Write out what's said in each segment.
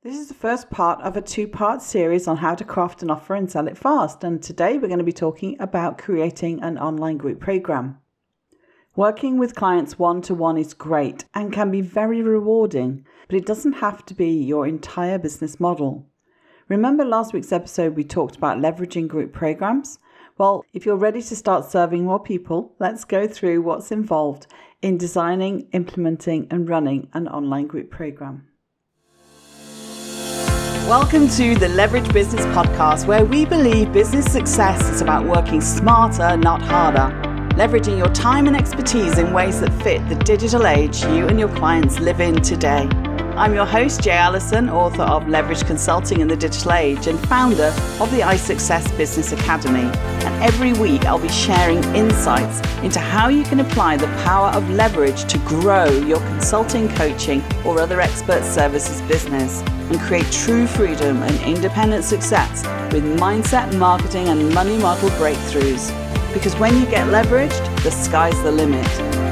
This is the first part of a two part series on how to craft an offer and sell it fast. And today we're going to be talking about creating an online group program. Working with clients one to one is great and can be very rewarding, but it doesn't have to be your entire business model. Remember last week's episode we talked about leveraging group programs? Well, if you're ready to start serving more people, let's go through what's involved in designing, implementing, and running an online group program. Welcome to the Leverage Business Podcast, where we believe business success is about working smarter, not harder, leveraging your time and expertise in ways that fit the digital age you and your clients live in today. I'm your host, Jay Allison, author of Leverage Consulting in the Digital Age and founder of the iSuccess Business Academy. And every week I'll be sharing insights into how you can apply the power of leverage to grow your consulting, coaching, or other expert services business and create true freedom and independent success with mindset, marketing, and money model breakthroughs. Because when you get leveraged, the sky's the limit.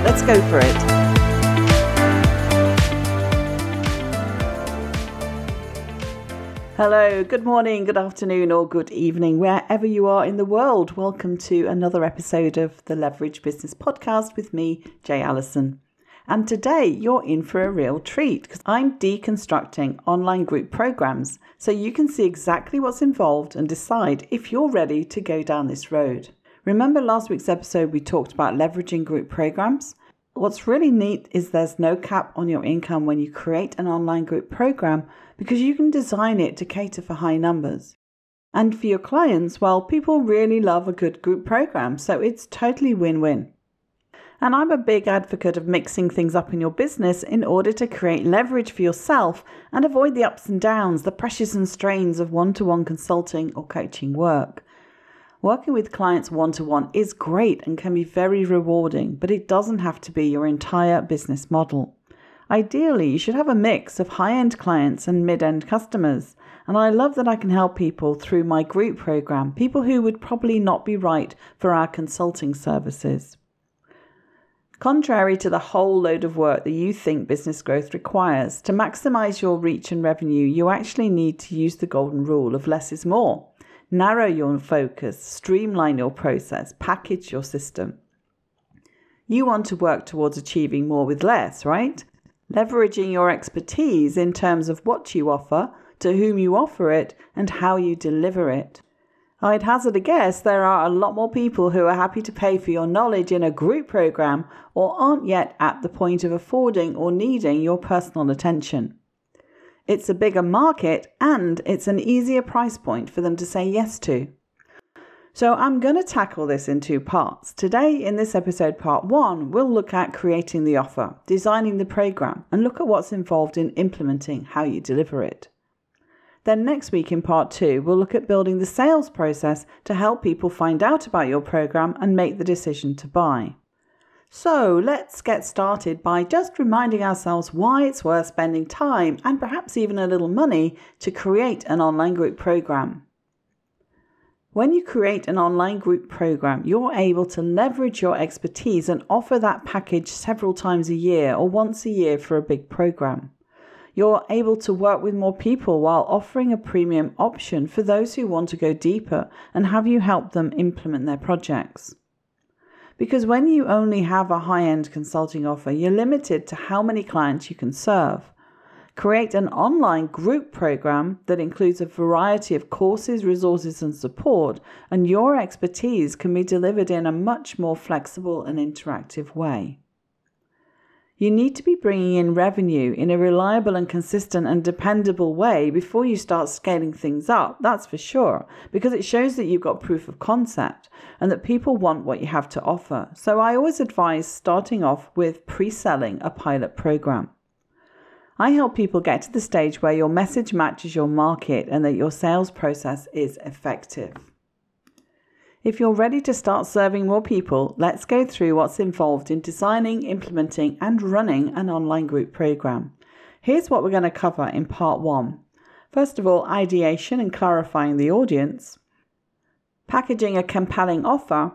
Let's go for it. Hello, good morning, good afternoon, or good evening, wherever you are in the world. Welcome to another episode of the Leverage Business Podcast with me, Jay Allison. And today you're in for a real treat because I'm deconstructing online group programs so you can see exactly what's involved and decide if you're ready to go down this road. Remember last week's episode we talked about leveraging group programs? What's really neat is there's no cap on your income when you create an online group program because you can design it to cater for high numbers. And for your clients, well, people really love a good group program, so it's totally win win. And I'm a big advocate of mixing things up in your business in order to create leverage for yourself and avoid the ups and downs, the pressures and strains of one to one consulting or coaching work. Working with clients one to one is great and can be very rewarding, but it doesn't have to be your entire business model. Ideally, you should have a mix of high end clients and mid end customers. And I love that I can help people through my group program, people who would probably not be right for our consulting services. Contrary to the whole load of work that you think business growth requires, to maximize your reach and revenue, you actually need to use the golden rule of less is more narrow your focus, streamline your process, package your system. You want to work towards achieving more with less, right? Leveraging your expertise in terms of what you offer, to whom you offer it, and how you deliver it. I'd hazard a guess there are a lot more people who are happy to pay for your knowledge in a group program or aren't yet at the point of affording or needing your personal attention. It's a bigger market and it's an easier price point for them to say yes to. So, I'm going to tackle this in two parts. Today, in this episode, part one, we'll look at creating the offer, designing the program, and look at what's involved in implementing how you deliver it. Then, next week, in part two, we'll look at building the sales process to help people find out about your program and make the decision to buy. So let's get started by just reminding ourselves why it's worth spending time and perhaps even a little money to create an online group program. When you create an online group program, you're able to leverage your expertise and offer that package several times a year or once a year for a big program. You're able to work with more people while offering a premium option for those who want to go deeper and have you help them implement their projects. Because when you only have a high end consulting offer, you're limited to how many clients you can serve. Create an online group program that includes a variety of courses, resources, and support, and your expertise can be delivered in a much more flexible and interactive way. You need to be bringing in revenue in a reliable and consistent and dependable way before you start scaling things up, that's for sure, because it shows that you've got proof of concept and that people want what you have to offer. So I always advise starting off with pre selling a pilot program. I help people get to the stage where your message matches your market and that your sales process is effective. If you're ready to start serving more people, let's go through what's involved in designing, implementing, and running an online group program. Here's what we're going to cover in part one. First of all, ideation and clarifying the audience, packaging a compelling offer,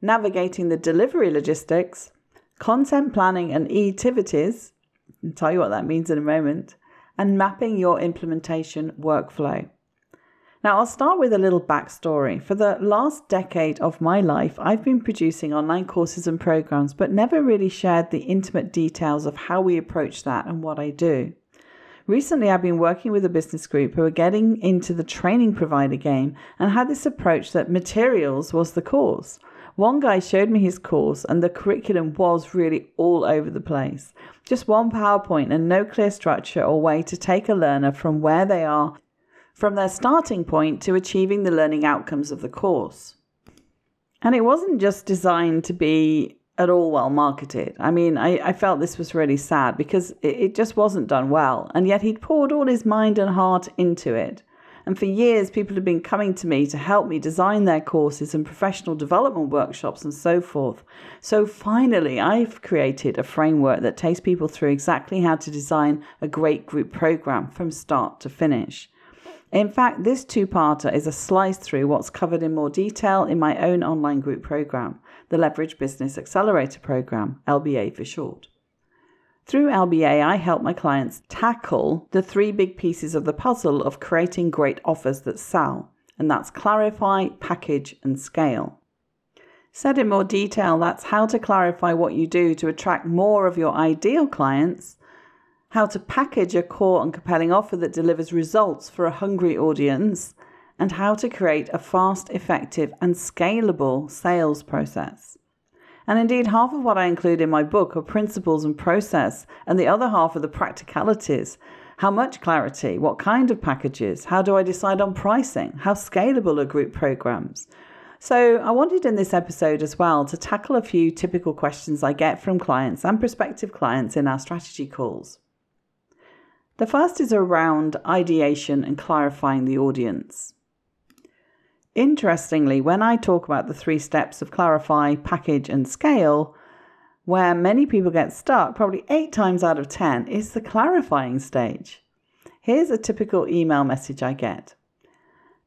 navigating the delivery logistics, content planning and e activities. I'll tell you what that means in a moment, and mapping your implementation workflow. Now, I'll start with a little backstory. For the last decade of my life, I've been producing online courses and programs, but never really shared the intimate details of how we approach that and what I do. Recently, I've been working with a business group who are getting into the training provider game and had this approach that materials was the course. One guy showed me his course, and the curriculum was really all over the place. Just one PowerPoint and no clear structure or way to take a learner from where they are from their starting point to achieving the learning outcomes of the course. And it wasn't just designed to be at all well marketed. I mean, I, I felt this was really sad because it, it just wasn't done well. And yet he'd poured all his mind and heart into it. And for years, people had been coming to me to help me design their courses and professional development workshops and so forth. So finally, I've created a framework that takes people through exactly how to design a great group program from start to finish. In fact, this two parter is a slice through what's covered in more detail in my own online group program, the Leverage Business Accelerator Program, LBA for short. Through LBA, I help my clients tackle the three big pieces of the puzzle of creating great offers that sell, and that's clarify, package, and scale. Said in more detail, that's how to clarify what you do to attract more of your ideal clients how to package a core and compelling offer that delivers results for a hungry audience, and how to create a fast, effective, and scalable sales process. And indeed, half of what I include in my book are principles and process, and the other half are the practicalities. How much clarity? What kind of packages? How do I decide on pricing? How scalable are group programs? So, I wanted in this episode as well to tackle a few typical questions I get from clients and prospective clients in our strategy calls. The first is around ideation and clarifying the audience. Interestingly, when I talk about the three steps of clarify, package, and scale, where many people get stuck, probably eight times out of 10, is the clarifying stage. Here's a typical email message I get.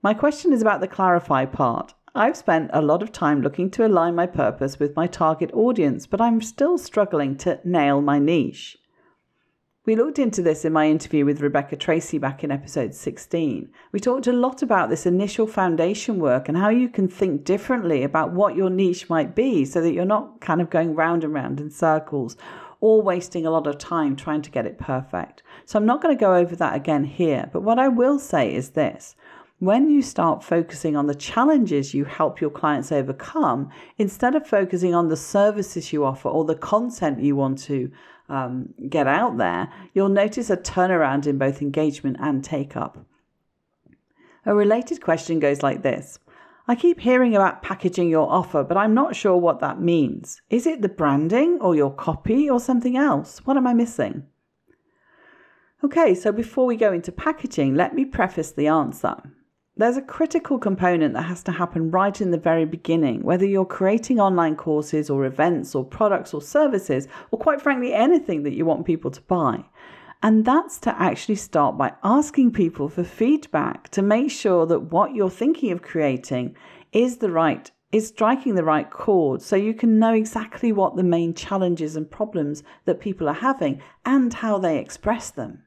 My question is about the clarify part. I've spent a lot of time looking to align my purpose with my target audience, but I'm still struggling to nail my niche. We looked into this in my interview with Rebecca Tracey back in episode 16. We talked a lot about this initial foundation work and how you can think differently about what your niche might be so that you're not kind of going round and round in circles or wasting a lot of time trying to get it perfect. So I'm not going to go over that again here, but what I will say is this. When you start focusing on the challenges you help your clients overcome, instead of focusing on the services you offer or the content you want to um, get out there, you'll notice a turnaround in both engagement and take up. A related question goes like this I keep hearing about packaging your offer, but I'm not sure what that means. Is it the branding or your copy or something else? What am I missing? Okay, so before we go into packaging, let me preface the answer. There's a critical component that has to happen right in the very beginning, whether you're creating online courses or events or products or services, or quite frankly, anything that you want people to buy. And that's to actually start by asking people for feedback to make sure that what you're thinking of creating is the right is striking the right chord so you can know exactly what the main challenges and problems that people are having and how they express them.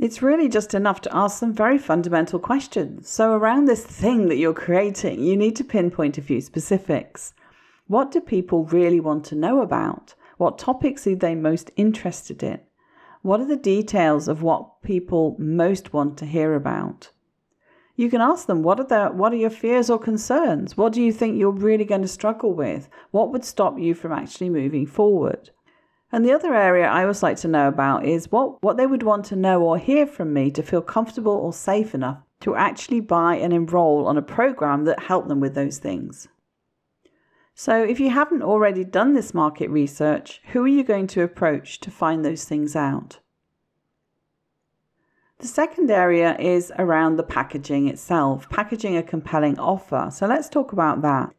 It's really just enough to ask some very fundamental questions. So, around this thing that you're creating, you need to pinpoint a few specifics. What do people really want to know about? What topics are they most interested in? What are the details of what people most want to hear about? You can ask them, what are, the, what are your fears or concerns? What do you think you're really going to struggle with? What would stop you from actually moving forward? And the other area I always like to know about is what, what they would want to know or hear from me to feel comfortable or safe enough to actually buy and enroll on a program that help them with those things. So, if you haven't already done this market research, who are you going to approach to find those things out? The second area is around the packaging itself, packaging a compelling offer. So, let's talk about that.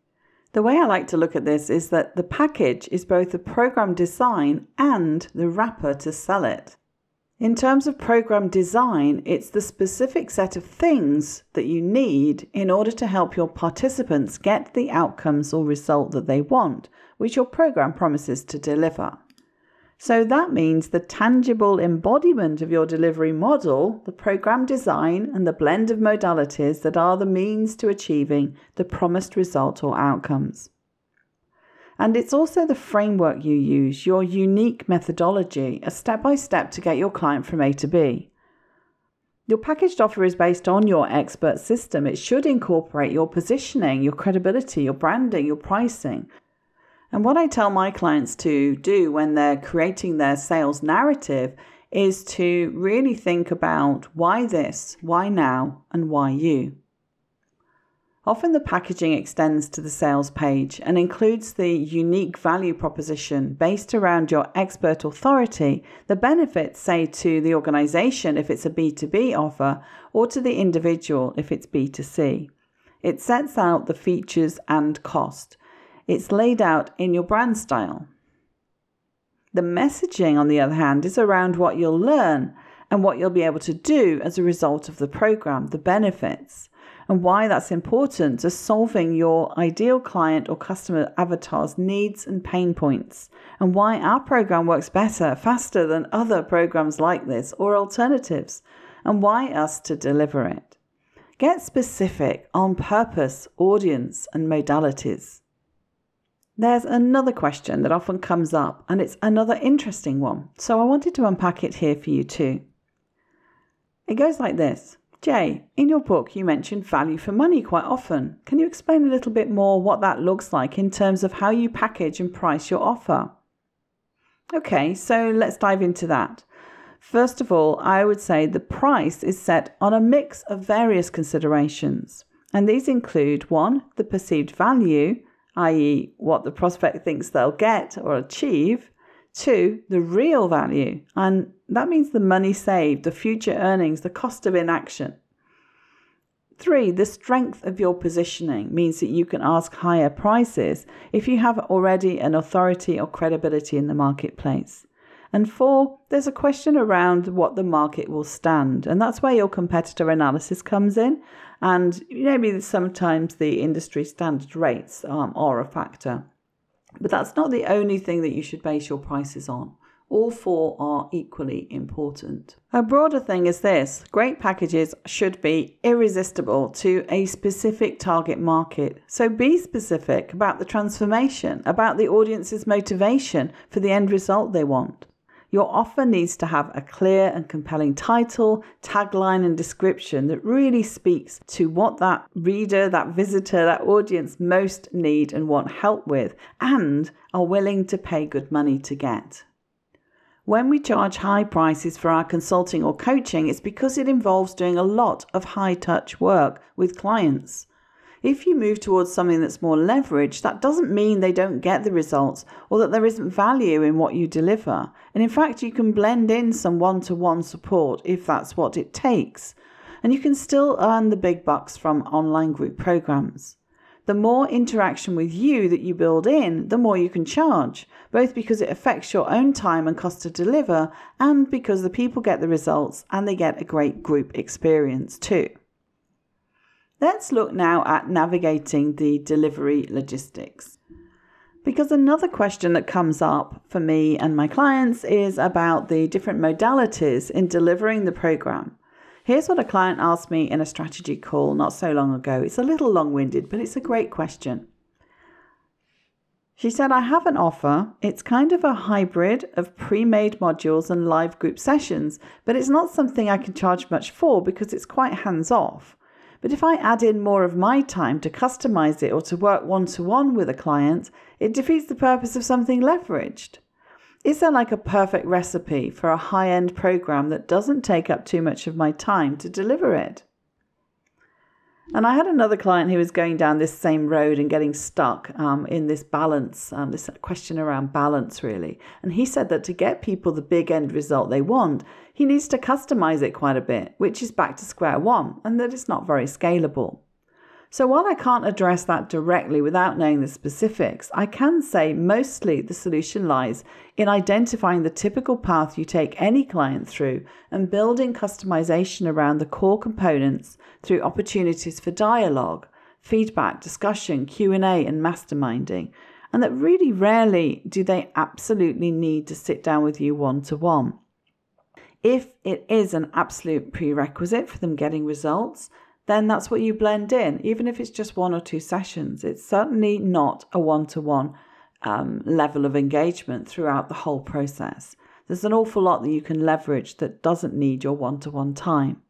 The way I like to look at this is that the package is both the program design and the wrapper to sell it. In terms of program design, it's the specific set of things that you need in order to help your participants get the outcomes or result that they want, which your program promises to deliver. So that means the tangible embodiment of your delivery model, the program design, and the blend of modalities that are the means to achieving the promised result or outcomes. And it's also the framework you use, your unique methodology, a step by step to get your client from A to B. Your packaged offer is based on your expert system. It should incorporate your positioning, your credibility, your branding, your pricing, and what I tell my clients to do when they're creating their sales narrative is to really think about why this, why now, and why you. Often the packaging extends to the sales page and includes the unique value proposition based around your expert authority, the benefits, say, to the organization if it's a B2B offer, or to the individual if it's B2C. It sets out the features and cost. It's laid out in your brand style. The messaging, on the other hand, is around what you'll learn and what you'll be able to do as a result of the program, the benefits, and why that's important to solving your ideal client or customer avatar's needs and pain points, and why our program works better, faster than other programs like this or alternatives, and why us to deliver it. Get specific on purpose, audience, and modalities. There's another question that often comes up, and it's another interesting one, so I wanted to unpack it here for you too. It goes like this Jay, in your book, you mentioned value for money quite often. Can you explain a little bit more what that looks like in terms of how you package and price your offer? Okay, so let's dive into that. First of all, I would say the price is set on a mix of various considerations, and these include one, the perceived value i.e., what the prospect thinks they'll get or achieve. Two, the real value, and that means the money saved, the future earnings, the cost of inaction. Three, the strength of your positioning means that you can ask higher prices if you have already an authority or credibility in the marketplace. And four, there's a question around what the market will stand. And that's where your competitor analysis comes in. And maybe sometimes the industry standard rates um, are a factor. But that's not the only thing that you should base your prices on. All four are equally important. A broader thing is this great packages should be irresistible to a specific target market. So be specific about the transformation, about the audience's motivation for the end result they want. Your offer needs to have a clear and compelling title, tagline, and description that really speaks to what that reader, that visitor, that audience most need and want help with, and are willing to pay good money to get. When we charge high prices for our consulting or coaching, it's because it involves doing a lot of high touch work with clients. If you move towards something that's more leveraged, that doesn't mean they don't get the results or that there isn't value in what you deliver. And in fact, you can blend in some one to one support if that's what it takes. And you can still earn the big bucks from online group programs. The more interaction with you that you build in, the more you can charge, both because it affects your own time and cost to deliver, and because the people get the results and they get a great group experience too. Let's look now at navigating the delivery logistics. Because another question that comes up for me and my clients is about the different modalities in delivering the program. Here's what a client asked me in a strategy call not so long ago. It's a little long winded, but it's a great question. She said, I have an offer. It's kind of a hybrid of pre made modules and live group sessions, but it's not something I can charge much for because it's quite hands off. But if I add in more of my time to customize it or to work one to one with a client, it defeats the purpose of something leveraged. Is there like a perfect recipe for a high end program that doesn't take up too much of my time to deliver it? And I had another client who was going down this same road and getting stuck um, in this balance, um, this question around balance, really. And he said that to get people the big end result they want, he needs to customize it quite a bit, which is back to square one, and that it's not very scalable. So while I can't address that directly without knowing the specifics, I can say mostly the solution lies in identifying the typical path you take any client through and building customization around the core components through opportunities for dialogue, feedback, discussion, Q&A and masterminding. and that really rarely do they absolutely need to sit down with you one to one. If it is an absolute prerequisite for them getting results, then that's what you blend in, even if it's just one or two sessions. It's certainly not a one to one level of engagement throughout the whole process. There's an awful lot that you can leverage that doesn't need your one to one time.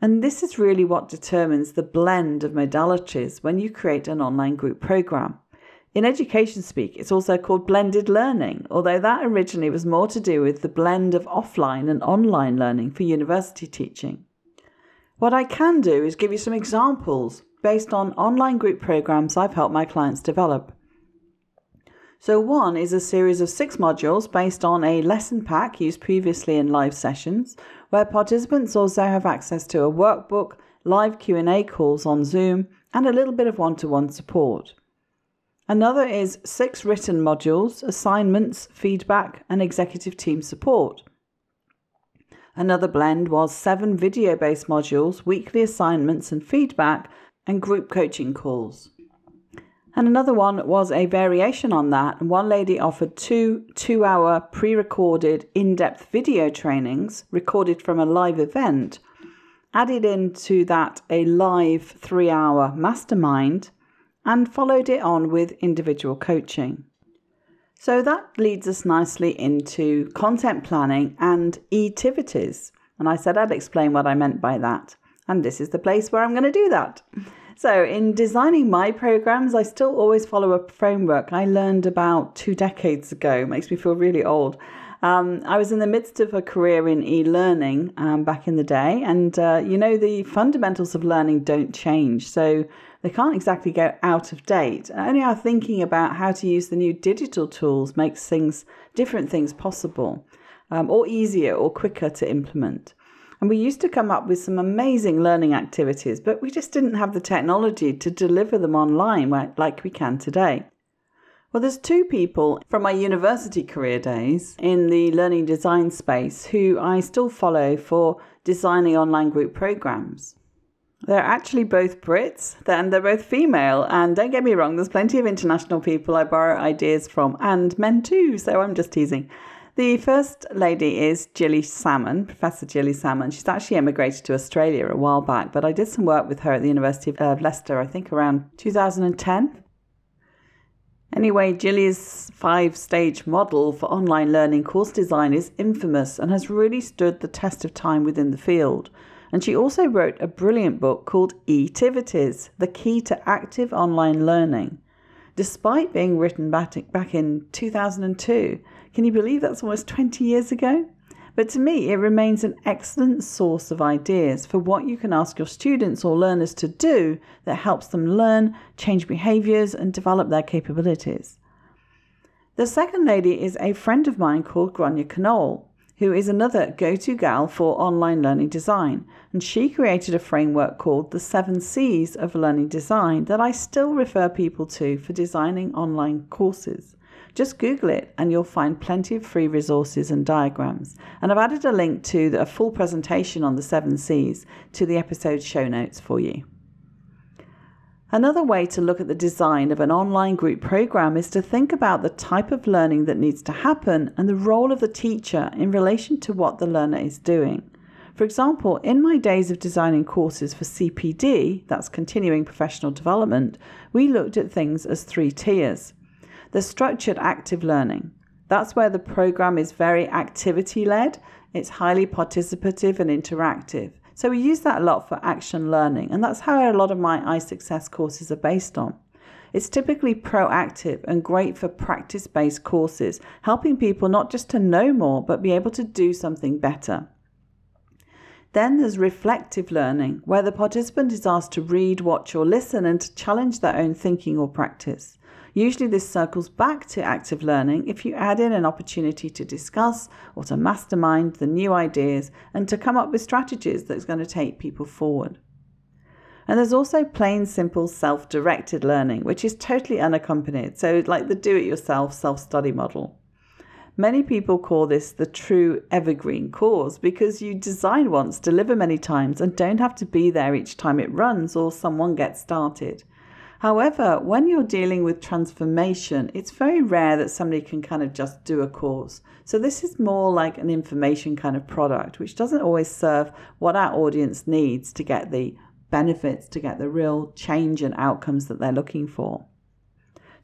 And this is really what determines the blend of modalities when you create an online group program. In education speak, it's also called blended learning, although that originally was more to do with the blend of offline and online learning for university teaching. What I can do is give you some examples based on online group programs I've helped my clients develop. So, one is a series of six modules based on a lesson pack used previously in live sessions, where participants also have access to a workbook, live Q&A calls on Zoom, and a little bit of one-to-one support. Another is six written modules, assignments, feedback, and executive team support. Another blend was seven video based modules, weekly assignments and feedback, and group coaching calls. And another one was a variation on that. One lady offered two two hour pre recorded in depth video trainings recorded from a live event, added into that a live three hour mastermind, and followed it on with individual coaching. So that leads us nicely into content planning and activities. And I said I'd explain what I meant by that. And this is the place where I'm going to do that. So, in designing my programs, I still always follow a framework I learned about two decades ago. It makes me feel really old. Um, I was in the midst of a career in e learning um, back in the day, and uh, you know, the fundamentals of learning don't change. So, they can't exactly go out of date. Only our thinking about how to use the new digital tools makes things, different things possible, um, or easier or quicker to implement. And we used to come up with some amazing learning activities, but we just didn't have the technology to deliver them online like we can today. Well, there's two people from my university career days in the learning design space who I still follow for designing online group programs. They're actually both Brits and they're both female. And don't get me wrong, there's plenty of international people I borrow ideas from and men too, so I'm just teasing. The first lady is Gilly Salmon, Professor Gilly Salmon. She's actually emigrated to Australia a while back, but I did some work with her at the University of Leicester, I think around 2010. Anyway, Gilly's five stage model for online learning course design is infamous and has really stood the test of time within the field. And she also wrote a brilliant book called E-tivities, The Key to Active Online Learning. Despite being written back, in 2002, can you believe that's almost 20 years ago? But to me, it remains an excellent source of ideas for what you can ask your students or learners to do that helps them learn, change behaviors, and develop their capabilities. The second lady is a friend of mine called Gráinne Conole, who is another go to gal for online learning design. And she created a framework called the Seven C's of Learning Design that I still refer people to for designing online courses. Just Google it and you'll find plenty of free resources and diagrams. And I've added a link to a full presentation on the seven C's to the episode show notes for you. Another way to look at the design of an online group program is to think about the type of learning that needs to happen and the role of the teacher in relation to what the learner is doing. For example, in my days of designing courses for CPD, that's continuing professional development, we looked at things as three tiers. The structured active learning. That's where the program is very activity led, it's highly participative and interactive. So we use that a lot for action learning, and that's how a lot of my iSuccess courses are based on. It's typically proactive and great for practice based courses, helping people not just to know more, but be able to do something better. Then there's reflective learning, where the participant is asked to read, watch, or listen and to challenge their own thinking or practice. Usually, this circles back to active learning if you add in an opportunity to discuss or to mastermind the new ideas and to come up with strategies that's going to take people forward. And there's also plain, simple, self directed learning, which is totally unaccompanied. So, like the do it yourself self study model. Many people call this the true evergreen course because you design once, deliver many times, and don't have to be there each time it runs or someone gets started. However, when you're dealing with transformation, it's very rare that somebody can kind of just do a course. So, this is more like an information kind of product, which doesn't always serve what our audience needs to get the benefits, to get the real change and outcomes that they're looking for.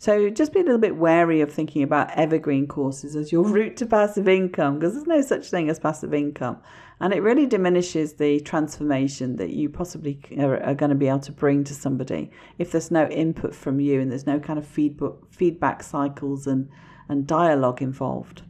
So just be a little bit wary of thinking about evergreen courses as your route to passive income because there's no such thing as passive income. And it really diminishes the transformation that you possibly uh, are, are going to be able to bring to somebody if there's no input from you and there's no kind of feedback, feedback cycles and, and dialogue involved.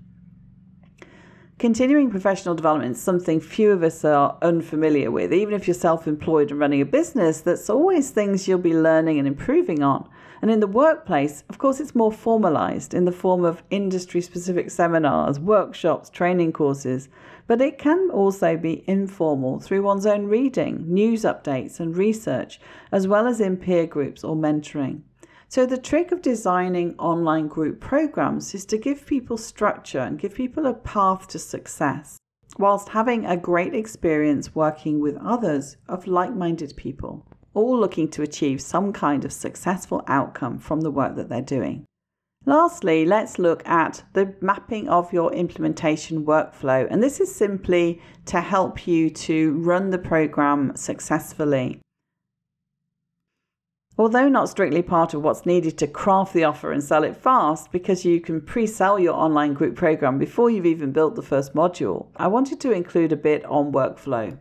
Continuing professional development is something few of us are unfamiliar with. Even if you're self employed and running a business, that's always things you'll be learning and improving on. And in the workplace, of course, it's more formalized in the form of industry specific seminars, workshops, training courses. But it can also be informal through one's own reading, news updates, and research, as well as in peer groups or mentoring. So, the trick of designing online group programs is to give people structure and give people a path to success, whilst having a great experience working with others of like minded people, all looking to achieve some kind of successful outcome from the work that they're doing. Lastly, let's look at the mapping of your implementation workflow. And this is simply to help you to run the program successfully. Although not strictly part of what's needed to craft the offer and sell it fast, because you can pre sell your online group program before you've even built the first module, I wanted to include a bit on workflow.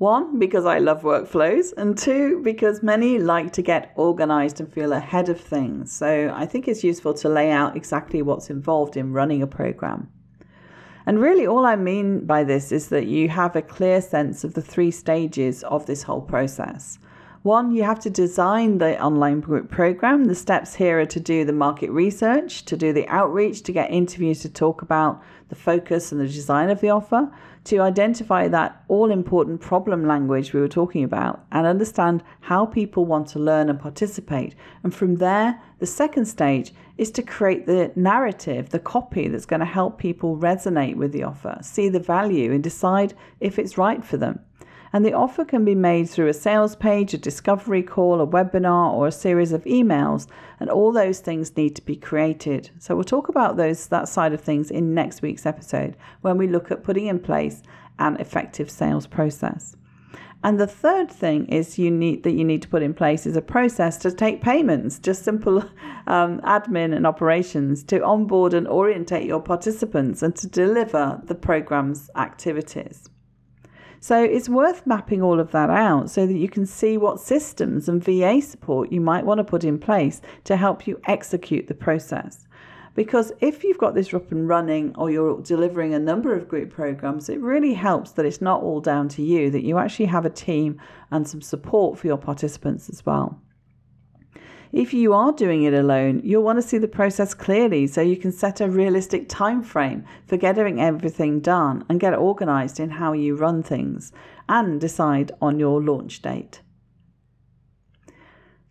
One, because I love workflows, and two, because many like to get organized and feel ahead of things. So I think it's useful to lay out exactly what's involved in running a program. And really, all I mean by this is that you have a clear sense of the three stages of this whole process. One, you have to design the online group program. The steps here are to do the market research, to do the outreach, to get interviews to talk about the focus and the design of the offer, to identify that all important problem language we were talking about, and understand how people want to learn and participate. And from there, the second stage is to create the narrative, the copy that's going to help people resonate with the offer, see the value, and decide if it's right for them. And the offer can be made through a sales page, a discovery call, a webinar, or a series of emails. And all those things need to be created. So we'll talk about those that side of things in next week's episode when we look at putting in place an effective sales process. And the third thing is you need that you need to put in place is a process to take payments, just simple um, admin and operations to onboard and orientate your participants and to deliver the program's activities. So it's worth mapping all of that out so that you can see what systems and VA support you might want to put in place to help you execute the process. Because if you've got this up and running or you're delivering a number of group programs, it really helps that it's not all down to you, that you actually have a team and some support for your participants as well. If you are doing it alone, you'll want to see the process clearly so you can set a realistic time frame for getting everything done and get organized in how you run things and decide on your launch date.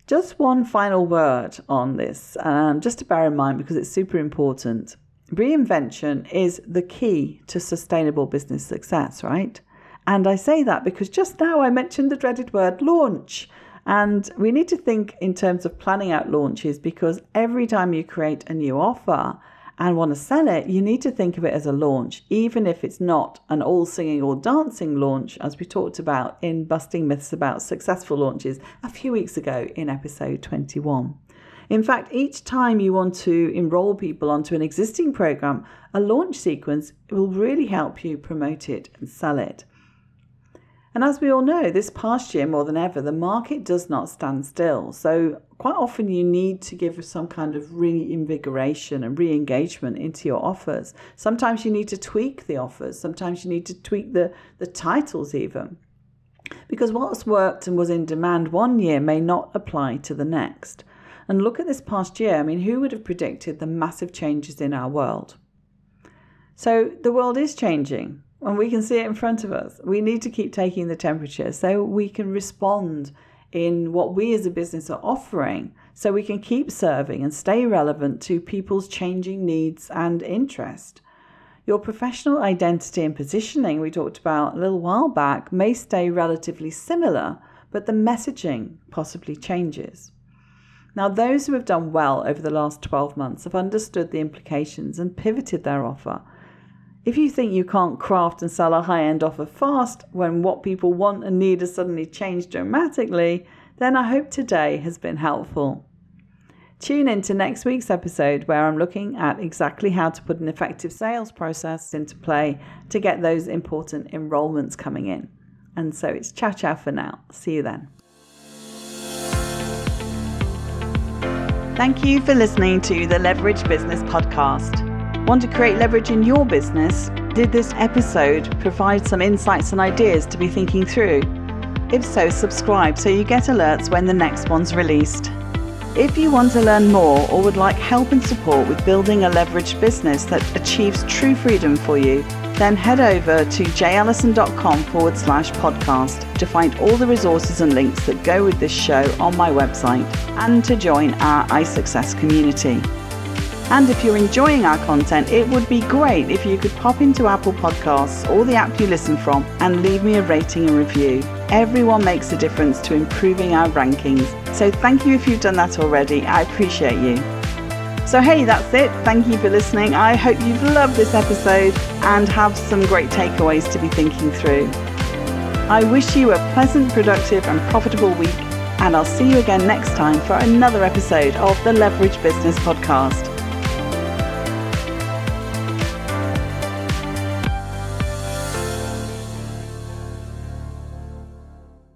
Just one final word on this, um, just to bear in mind because it's super important. Reinvention is the key to sustainable business success, right? And I say that because just now I mentioned the dreaded word launch. And we need to think in terms of planning out launches because every time you create a new offer and want to sell it, you need to think of it as a launch, even if it's not an all singing or dancing launch, as we talked about in Busting Myths about Successful Launches a few weeks ago in episode 21. In fact, each time you want to enroll people onto an existing program, a launch sequence will really help you promote it and sell it. And as we all know, this past year more than ever, the market does not stand still. So, quite often, you need to give some kind of reinvigoration and re engagement into your offers. Sometimes you need to tweak the offers, sometimes you need to tweak the, the titles, even. Because what's worked and was in demand one year may not apply to the next. And look at this past year. I mean, who would have predicted the massive changes in our world? So, the world is changing and we can see it in front of us. We need to keep taking the temperature so we can respond in what we as a business are offering so we can keep serving and stay relevant to people's changing needs and interest. Your professional identity and positioning, we talked about a little while back, may stay relatively similar, but the messaging possibly changes. Now, those who have done well over the last 12 months have understood the implications and pivoted their offer. If you think you can't craft and sell a high end offer fast when what people want and need has suddenly changed dramatically, then I hope today has been helpful. Tune in to next week's episode where I'm looking at exactly how to put an effective sales process into play to get those important enrollments coming in. And so it's ciao ciao for now. See you then. Thank you for listening to the Leverage Business Podcast. Want to create leverage in your business? Did this episode provide some insights and ideas to be thinking through? If so, subscribe so you get alerts when the next one's released. If you want to learn more or would like help and support with building a leveraged business that achieves true freedom for you, then head over to jallison.com forward slash podcast to find all the resources and links that go with this show on my website and to join our iSuccess community. And if you're enjoying our content, it would be great if you could pop into Apple Podcasts or the app you listen from and leave me a rating and review. Everyone makes a difference to improving our rankings. So thank you if you've done that already. I appreciate you. So, hey, that's it. Thank you for listening. I hope you've loved this episode and have some great takeaways to be thinking through. I wish you a pleasant, productive, and profitable week, and I'll see you again next time for another episode of the Leverage Business Podcast.